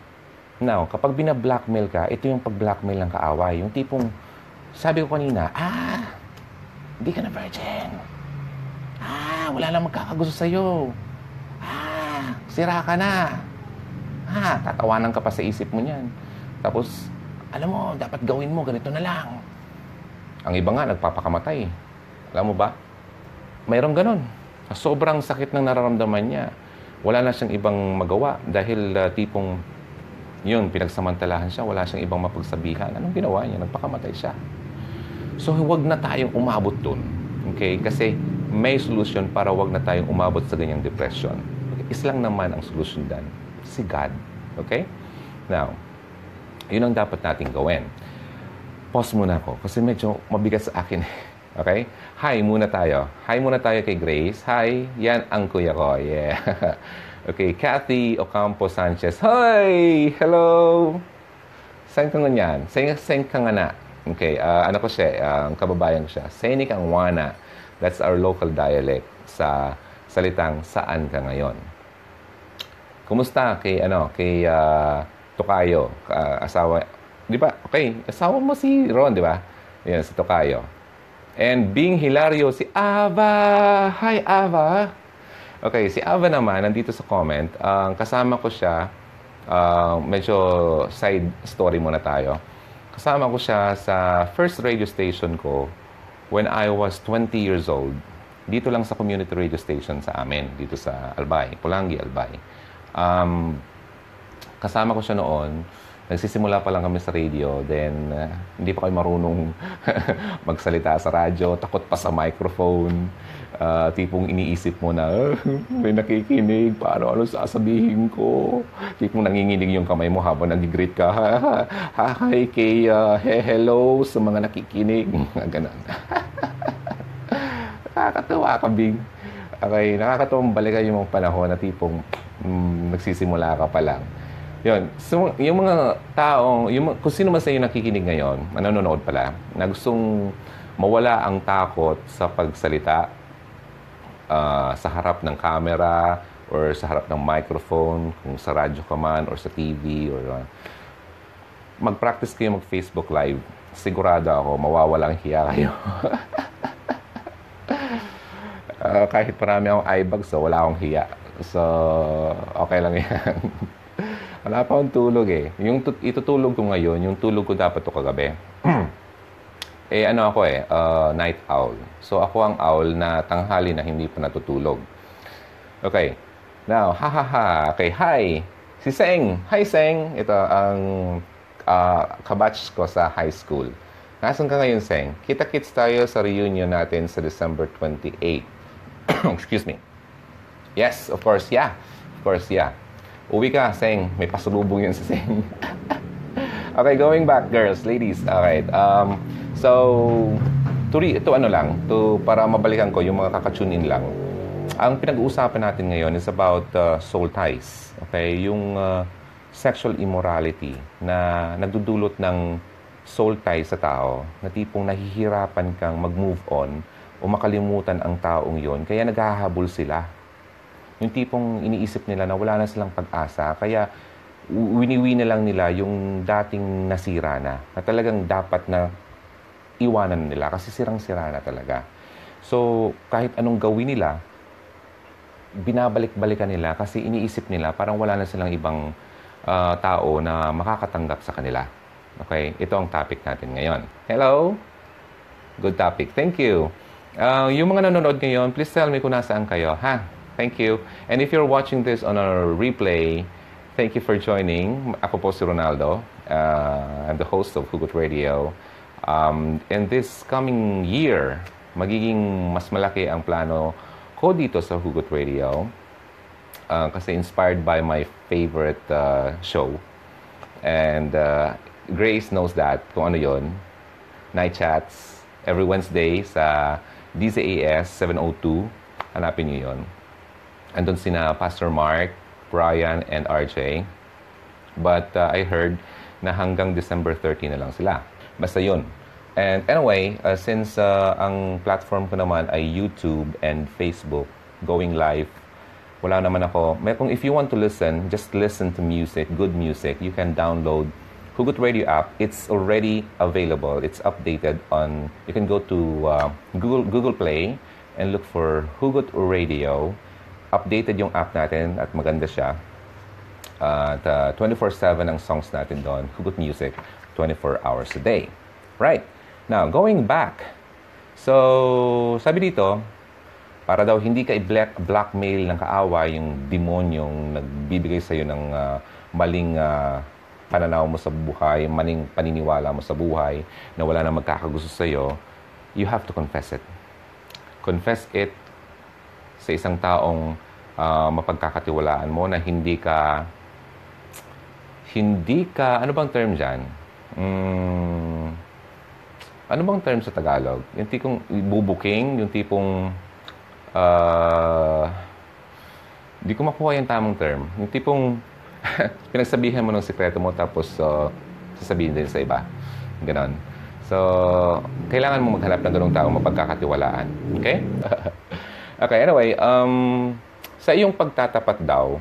Now, kapag bina-blackmail ka, ito yung pag-blackmail ng kaaway. Yung tipong, sabi ko kanina, ah, hindi ka na virgin. Ah, wala lang magkakagusto sa'yo. Sira ka na. Ah, tatawanan ka pa sa isip mo niyan. Tapos, alam mo, dapat gawin mo, ganito na lang. Ang iba nga, nagpapakamatay. Alam mo ba? Mayroong ganun. Sobrang sakit ng nararamdaman niya. Wala na siyang ibang magawa dahil uh, tipong yun, pinagsamantalahan siya, wala siyang ibang mapagsabihan. Anong ginawa niya? Nagpakamatay siya. So, huwag na tayong umabot dun. Okay? Kasi may solusyon para huwag na tayong umabot sa ganyang depression. Okay? Is lang naman ang solusyon dan. Si God. Okay? Now, yun ang dapat nating gawin. Pause muna ako kasi medyo mabigat sa akin. Okay? Hi muna tayo. Hi muna tayo kay Grace. Hi, yan ang kuya ko. Yeah. okay, Kathy Ocampo Sanchez. Hi! Hello! Saan ka nga yan? Saan, ka nga na? Okay, uh, ano ko siya, uh, kababayan ko siya. Senik ang wana. That's our local dialect sa salitang saan ka ngayon. Kumusta kay ano, kay uh, Tokayo, uh, asawa, di ba? Okay, asawa mo si Ron, di ba? Yan, si Tokayo. And being hilario, si Ava. Hi, Ava. Okay, si Ava naman, nandito sa comment. Ang uh, kasama ko siya, uh, medyo side story muna tayo. Kasama ko siya sa first radio station ko when I was 20 years old. Dito lang sa community radio station sa amin, dito sa Albay, Pulangi, Albay. Um, kasama ko siya noon. Nagsisimula pa lang kami sa radio, then uh, hindi pa kayo marunong magsalita sa radyo, takot pa sa microphone, uh, tipong iniisip mo na, uh, may nakikinig, paano ano sasabihin ko? Tipong nanginginig yung kamay mo habang nag-greet ka, hi kay, uh, he, hello sa mga nakikinig, ganun. Nakakatawa ka, Bing. Okay, nakakatawang balikan yung mga panahon na tipong nagsisimula ka pa lang yun. So, yung mga taong, yung, kung sino man sa iyo nakikinig ngayon, nanonood pala, na gustong mawala ang takot sa pagsalita uh, sa harap ng camera or sa harap ng microphone, kung sa radyo ka man or sa TV or uh, mag-practice kayo mag-Facebook Live. Sigurado ako, mawawala ang hiya kayo. uh, kahit marami akong eye bags, so wala akong hiya. So, okay lang yan. Wala pa akong tulog eh. Yung itutulog ko ngayon, yung tulog ko dapat to kagabi. eh ano ako eh, uh, night owl. So ako ang owl na tanghali na hindi pa natutulog. Okay. Now, ha ha ha. Okay, hi. Si Seng. Hi Seng. Ito ang uh, kabatch ko sa high school. Nasaan ka ngayon, Seng? Kita-kits tayo sa reunion natin sa December 28. Excuse me. Yes, of course, yeah. Of course, yeah. Uwi ka, Seng. May pasulubong yun sa Seng. okay, going back, girls, ladies. Okay. Um, so, to, re, to ano lang, to, para mabalikan ko yung mga kakatune in lang. Ang pinag-uusapan natin ngayon is about uh, soul ties. Okay, yung uh, sexual immorality na nagdudulot ng soul tie sa tao, na tipong nahihirapan kang mag-move on o makalimutan ang taong yon, kaya naghahabol sila. Yung tipong iniisip nila na wala na silang pag-asa, kaya winiwi na lang nila yung dating nasira na, na talagang dapat na iwanan nila kasi sirang-sira na talaga. So, kahit anong gawin nila, binabalik-balikan nila kasi iniisip nila parang wala na silang ibang uh, tao na makakatanggap sa kanila. Okay, ito ang topic natin ngayon. Hello? Good topic. Thank you. Uh, yung mga nanonood ngayon, please tell me kung nasaan kayo. Ha? Thank you. And if you're watching this on our replay, thank you for joining. Ako po si Ronaldo. Uh, I'm the host of Hugot Radio. Um, and this coming year, magiging mas malaki ang plano ko dito sa Hugot Radio uh, kasi inspired by my favorite uh, show. And uh, Grace knows that kung ano yon Night chats every Wednesday sa DZAS 702. Hanapin niyo yon. Andun sina Pastor Mark, Brian, and RJ. But uh, I heard na hanggang December 30 na lang sila. Basta yun. And anyway, uh, since uh, ang platform ko naman ay YouTube and Facebook, going live, wala naman ako. May, kung if you want to listen, just listen to music, good music, you can download Hugot Radio app. It's already available. It's updated on, you can go to uh, Google, Google Play and look for Hugot Radio. Updated yung app natin at maganda siya. At uh, 24-7 ang songs natin doon. Hugot Music, 24 hours a day. Right. Now, going back. So, sabi dito, para daw hindi ka i-black blackmail ng kaaway yung demonyong nagbibigay sa iyo ng uh, maling uh, pananaw mo sa buhay, maling paniniwala mo sa buhay na wala na magkakagusto sa iyo, you have to confess it. Confess it sa isang taong uh, mapagkakatiwalaan mo na hindi ka hindi ka ano bang term diyan? Mm, ano bang term sa Tagalog? Yung tipong bubuking, yung tipong uh, di ko makuha yung tamang term. Yung tipong pinagsabihan mo ng sekreto mo tapos uh, sasabihin din sa iba. Ganon. So, kailangan mo maghanap ng ganong tao mapagkakatiwalaan. Okay? okay, anyway, um, sa iyong pagtatapat daw,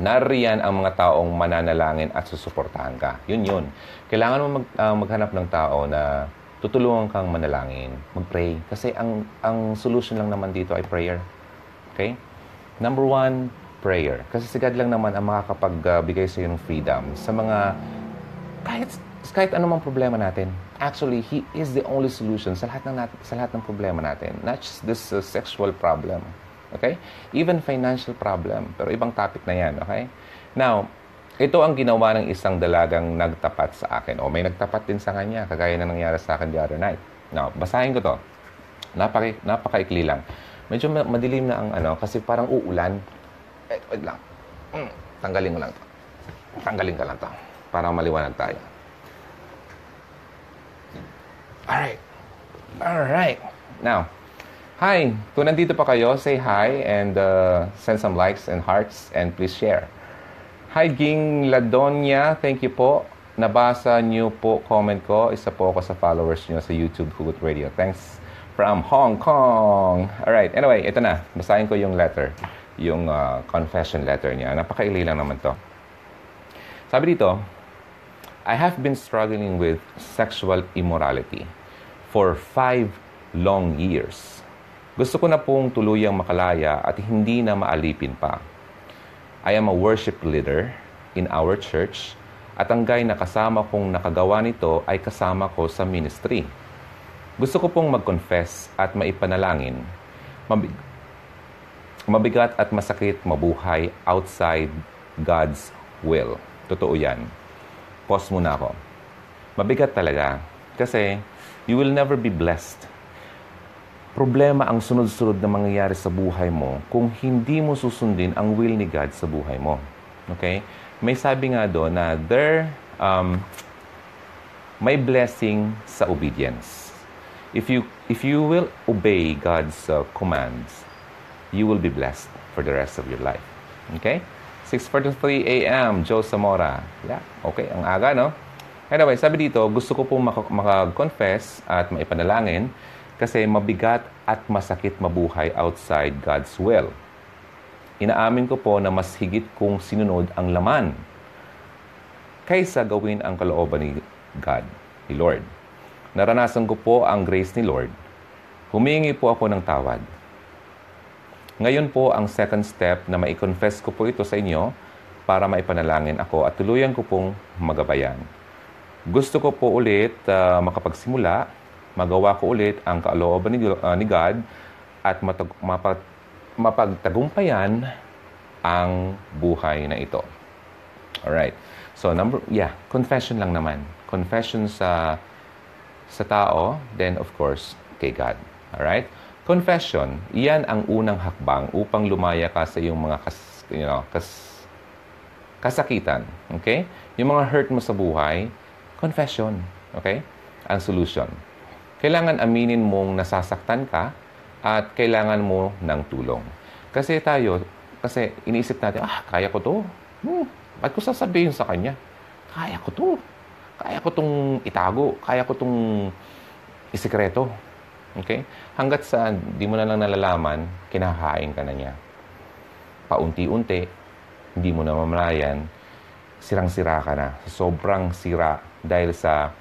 nariyan ang mga taong mananalangin at susuportahan ka. Yun yun. Kailangan mo mag, uh, maghanap ng tao na tutulungan kang manalangin, mag-pray. Kasi ang, ang solution lang naman dito ay prayer. Okay? Number one, prayer. Kasi si God lang naman ang makakapagbigay sa iyo ng freedom sa mga kahit kahit anumang problema natin. Actually, He is the only solution sa lahat ng, nat- sa lahat ng problema natin. Not just this uh, sexual problem. Okay? Even financial problem. Pero ibang topic na yan. Okay? Now, ito ang ginawa ng isang dalagang nagtapat sa akin. O may nagtapat din sa kanya, kagaya na nangyari sa akin the other night. Now, basahin ko to. Napaka, napakaikli lang. Medyo madilim na ang ano, kasi parang uulan. Eh, wait lang. Hmm, tanggalin ko lang to. Tanggalin ka lang to. Para maliwanag tayo. Alright. Alright. Now, hi. Kung nandito pa kayo, say hi and uh, send some likes and hearts and please share. Hi, Ging Ladonia. Thank you po. Nabasa niyo po comment ko. Isa po ako sa followers niyo sa YouTube Hugot Radio. Thanks from Hong Kong. Alright, anyway, ito na. Basahin ko yung letter. Yung uh, confession letter niya. Napakaili lang naman to. Sabi dito, I have been struggling with sexual immorality for five long years. Gusto ko na pong tuluyang makalaya at hindi na maalipin pa. I am a worship leader in our church at ang guy na kasama kong nakagawa nito ay kasama ko sa ministry. Gusto ko pong mag-confess at maipanalangin. Mabig- mabigat at masakit mabuhay outside God's will. Totoo yan. Pause muna ako. Mabigat talaga kasi you will never be blessed problema ang sunod-sunod na mangyayari sa buhay mo kung hindi mo susundin ang will ni God sa buhay mo. Okay? May sabi nga doon na there, um, may blessing sa obedience. If you, if you will obey God's uh, commands, you will be blessed for the rest of your life. Okay? 6.43 a.m. Joe Zamora. Yeah, okay. Ang aga, no? Anyway, sabi dito, gusto ko pong makag-confess at maipanalangin kasi mabigat at masakit mabuhay outside God's will. Inaamin ko po na mas higit kong sinunod ang laman kaysa gawin ang kalooban ni God, ni Lord. Naranasan ko po ang grace ni Lord. Humingi po ako ng tawad. Ngayon po ang second step na mai-confess ko po ito sa inyo para maipanalangin ako at tuluyan ko pong magabayan. Gusto ko po ulit uh, makapagsimula, magawa ko ulit ang kalooban ni, uh, ni God at matag- mapag- mapagtagumpayan ang buhay na ito. Alright. So, number, yeah, confession lang naman. Confession sa sa tao, then of course, kay God. Alright? Confession, iyan ang unang hakbang upang lumaya ka sa iyong mga kas, you know, kas, kasakitan. Okay? Yung mga hurt mo sa buhay, confession. Okay? Ang solution. Kailangan aminin mong nasasaktan ka at kailangan mo ng tulong. Kasi tayo, kasi iniisip natin, ah, kaya ko to. Hmm, ba't ko sasabihin sa kanya? Kaya ko to. Kaya ko tong itago. Kaya ko tong isikreto. Okay? Hanggat sa di mo na lang nalalaman, kinakain ka na niya. Paunti-unti, hindi mo na mamalayan, sirang-sira ka na. Sobrang sira dahil sa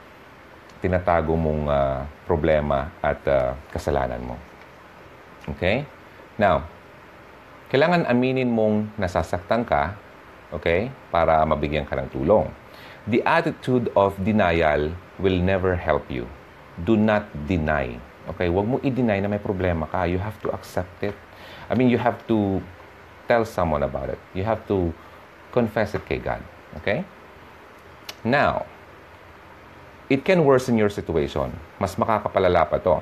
tinatago mong uh, problema at uh, kasalanan mo. Okay? Now, kailangan aminin mong nasasaktan ka, okay, para mabigyan ka ng tulong. The attitude of denial will never help you. Do not deny. Okay, huwag mo i-deny na may problema ka. You have to accept it. I mean, you have to tell someone about it. You have to confess it kay God. Okay? Now, it can worsen your situation. Mas makakapalala pa to.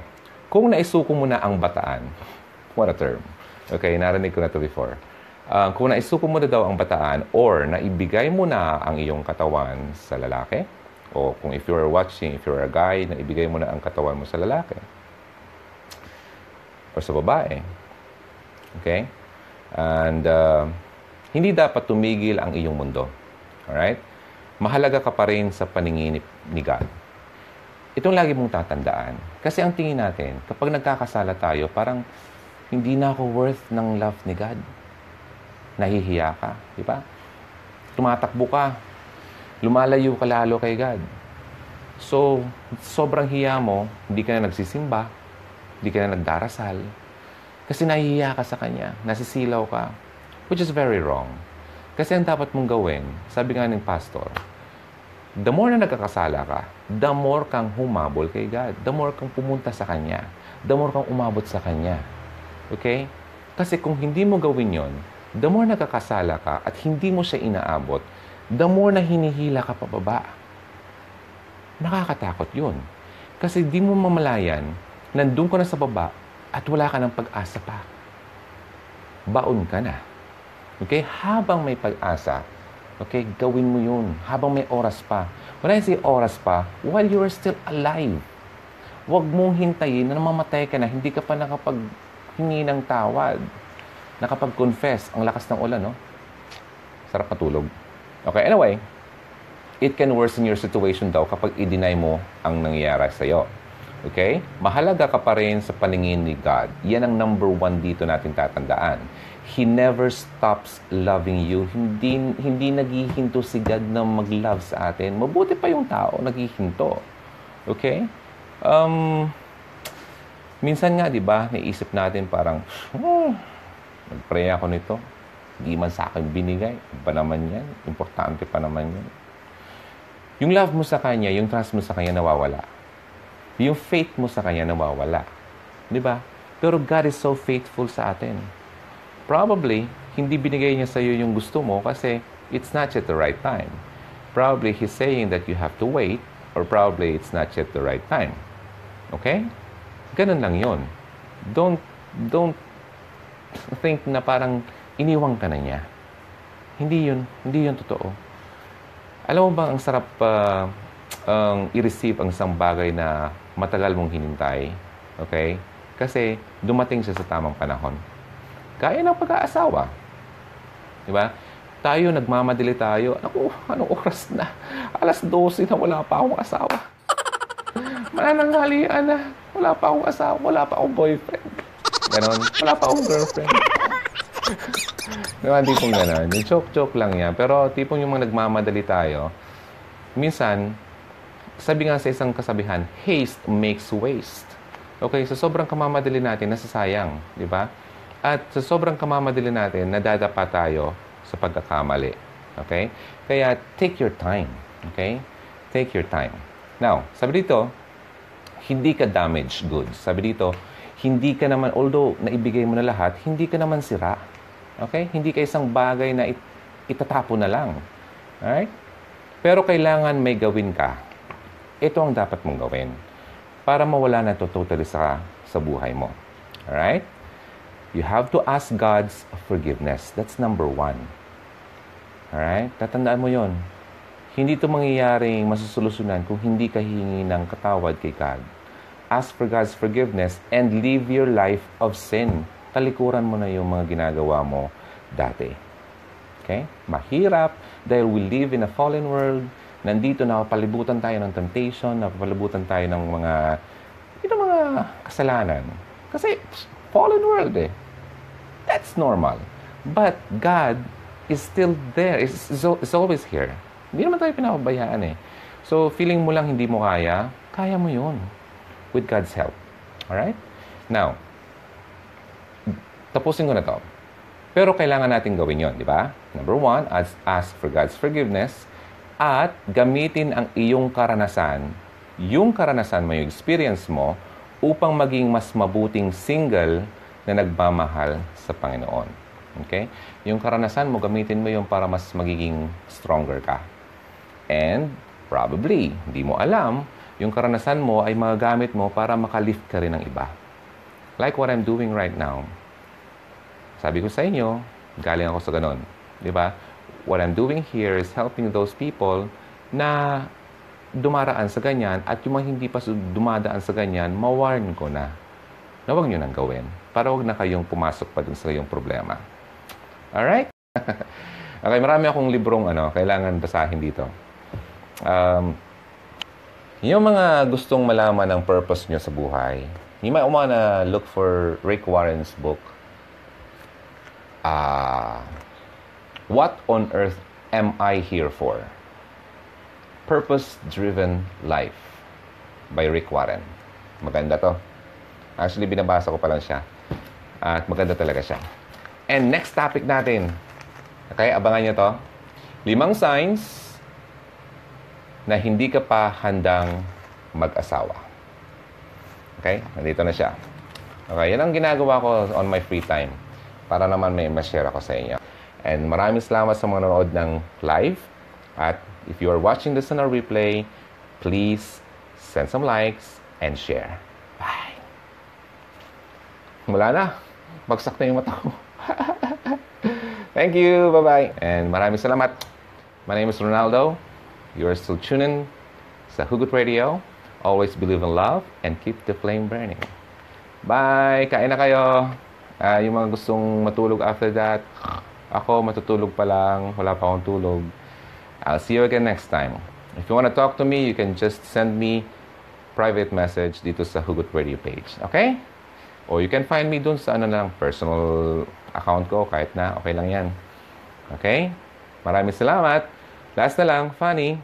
Kung naisuko mo na ang bataan, what a term. Okay, narinig ko na to before. Uh, kung naisuko mo na daw ang bataan or naibigay mo na ang iyong katawan sa lalaki, o kung if you are watching, if you're a guy, naibigay mo na ang katawan mo sa lalaki, o sa babae. Okay? And uh, hindi dapat tumigil ang iyong mundo. Alright? Mahalaga ka pa rin sa paninginip ni God. Itong lagi mong tatandaan. Kasi ang tingin natin, kapag nagkakasala tayo, parang hindi na ako worth ng love ni God. Nahihiya ka, di ba? Tumatakbo ka. Lumalayo ka lalo kay God. So, sobrang hiya mo, hindi ka na nagsisimba, hindi ka na nagdarasal. Kasi nahihiya ka sa Kanya, nasisilaw ka, which is very wrong. Kasi ang dapat mong gawin, sabi nga ng pastor, the more na nagkakasala ka, the more kang humabol kay God, the more kang pumunta sa Kanya, the more kang umabot sa Kanya. Okay? Kasi kung hindi mo gawin yon, the more nagkakasala ka at hindi mo siya inaabot, the more na hinihila ka pababa. Nakakatakot yun. Kasi di mo mamalayan, nandun ka na sa baba at wala ka ng pag-asa pa. Baon ka na. Okay? Habang may pag-asa, okay, gawin mo yun. Habang may oras pa. When I say oras pa, while you are still alive. Huwag mong hintayin na namamatay ka na, hindi ka pa nakapaghingi ng tawad. Nakapag-confess. Ang lakas ng ulan, no? Sarap matulog. Okay, anyway, it can worsen your situation daw kapag i-deny mo ang nangyayari sa iyo. Okay? Mahalaga ka pa rin sa paningin ni God. Yan ang number one dito natin tatandaan. He never stops loving you. Hindi, hindi naghihinto si God na mag-love sa atin. Mabuti pa yung tao naghihinto. Okay? Um, minsan nga, di ba, naisip natin parang, oh, nag-pray ako nito. Hindi man sa akin binigay. Ba naman yan? Importante pa naman yan. Yung love mo sa Kanya, yung trust mo sa Kanya nawawala. Yung faith mo sa Kanya nawawala. Di ba? Pero God is so faithful sa atin. Probably, hindi binigay niya sa iyo yung gusto mo kasi it's not yet the right time. Probably, He's saying that you have to wait or probably it's not yet the right time. Okay? Ganun lang yon. Don't, don't think na parang iniwang ka na niya. Hindi yun. Hindi yun totoo. Alam mo ba ang sarap uh, um, i-receive ang isang bagay na matagal mong hinintay? Okay? Kasi dumating siya sa tamang panahon. Gaya ng pag-aasawa. Di ba? Tayo, nagmamadali tayo. Ako, anong oras na? Alas 12 na wala pa akong asawa. Manananghalian na. Wala pa akong asawa. Wala pa akong boyfriend. Ganon. Wala pa akong girlfriend. Diba, tipong gano'n. Yung joke-joke lang yan. Pero tipong yung mga nagmamadali tayo, minsan, sabi nga sa isang kasabihan, haste makes waste. Okay, so sobrang kamamadali natin, nasasayang, di ba? At sa sobrang kamamadali natin, nadadapa tayo sa pagkakamali. Okay? Kaya, take your time. Okay? Take your time. Now, sabi dito, hindi ka damaged goods. Sabi dito, hindi ka naman, although naibigay mo na lahat, hindi ka naman sira. Okay? Hindi ka isang bagay na it, itatapo na lang. Alright? Pero kailangan may gawin ka. Ito ang dapat mong gawin para mawala na to totally sa, sa buhay mo. Alright? You have to ask God's forgiveness. That's number one. Alright? Tatandaan mo yon. Hindi ito mangyayaring masusolusyonan kung hindi ka hihingi ng katawad kay God. Ask for God's forgiveness and live your life of sin. Talikuran mo na yung mga ginagawa mo dati. Okay? Mahirap dahil we live in a fallen world. Nandito napapalibutan tayo ng temptation, napapalibutan tayo ng mga ito mga kasalanan. Kasi fallen world eh. That's normal. But God is still there. Is, is always here. Hindi naman tayo pinapabayaan eh. So, feeling mo lang hindi mo kaya, kaya mo yun with God's help. Alright? Now, tapusin ko na to. Pero kailangan natin gawin yon, di ba? Number one, ask, ask for God's forgiveness at gamitin ang iyong karanasan, yung karanasan mo, yung experience mo, upang maging mas mabuting single na nagmamahal sa Panginoon. Okay? Yung karanasan mo, gamitin mo yung para mas magiging stronger ka. And probably, hindi mo alam, yung karanasan mo ay magagamit mo para makalift ka rin ng iba. Like what I'm doing right now. Sabi ko sa inyo, galing ako sa ganon. Di ba? What I'm doing here is helping those people na dumaraan sa ganyan at yung mga hindi pa dumadaan sa ganyan, mawarn ko na na huwag nyo nang gawin para huwag na kayong pumasok pa dun sa yung problema. Alright? okay, marami akong librong ano, kailangan basahin dito. Um, yung mga gustong malaman ng purpose nyo sa buhay, you might wanna look for Rick Warren's book, uh, What on Earth Am I Here For? Purpose-Driven Life by Rick Warren. Maganda to. Actually, binabasa ko pa lang siya. At maganda talaga siya. And next topic natin. Okay, abangan nyo to. Limang signs na hindi ka pa handang mag-asawa. Okay? Nandito na siya. Okay, yan ang ginagawa ko on my free time para naman may ma-share ako sa inyo. And maraming salamat sa mga nanonood ng live. At if you are watching this on a replay, please send some likes and share. Bye! Mula na. Bagsak na yung mata ko. Thank you. Bye-bye. And maraming salamat. My name is Ronaldo. You are still tuning sa Hugot Radio. Always believe in love and keep the flame burning. Bye! Kain na kayo. Uh, yung mga gustong matulog after that, ako matutulog pa lang. Wala pa akong tulog. I'll see you again next time. If you want to talk to me, you can just send me private message dito sa Hugot Radio page. Okay? Or you can find me dun sa ano lang, personal account ko, kahit na, okay lang yan. Okay? Maraming salamat. Last na lang, funny,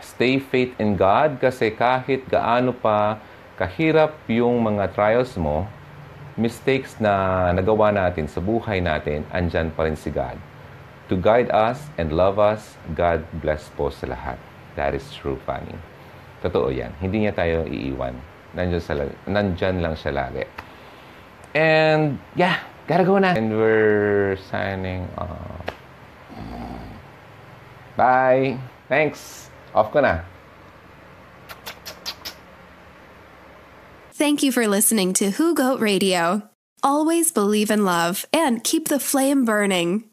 stay faith in God kasi kahit gaano pa kahirap yung mga trials mo, mistakes na nagawa natin sa buhay natin, andyan pa rin si God. To guide us and love us, God bless po sa lahat. That is true, funny. Totoo yan. Hindi niya tayo iiwan. Nandyan, sa, nandyan lang siya lagi. And, yeah, gotta go na. And we're signing off. Bye. Thanks. Off ko na. Thank you for listening to Who Goat Radio. Always believe in love and keep the flame burning.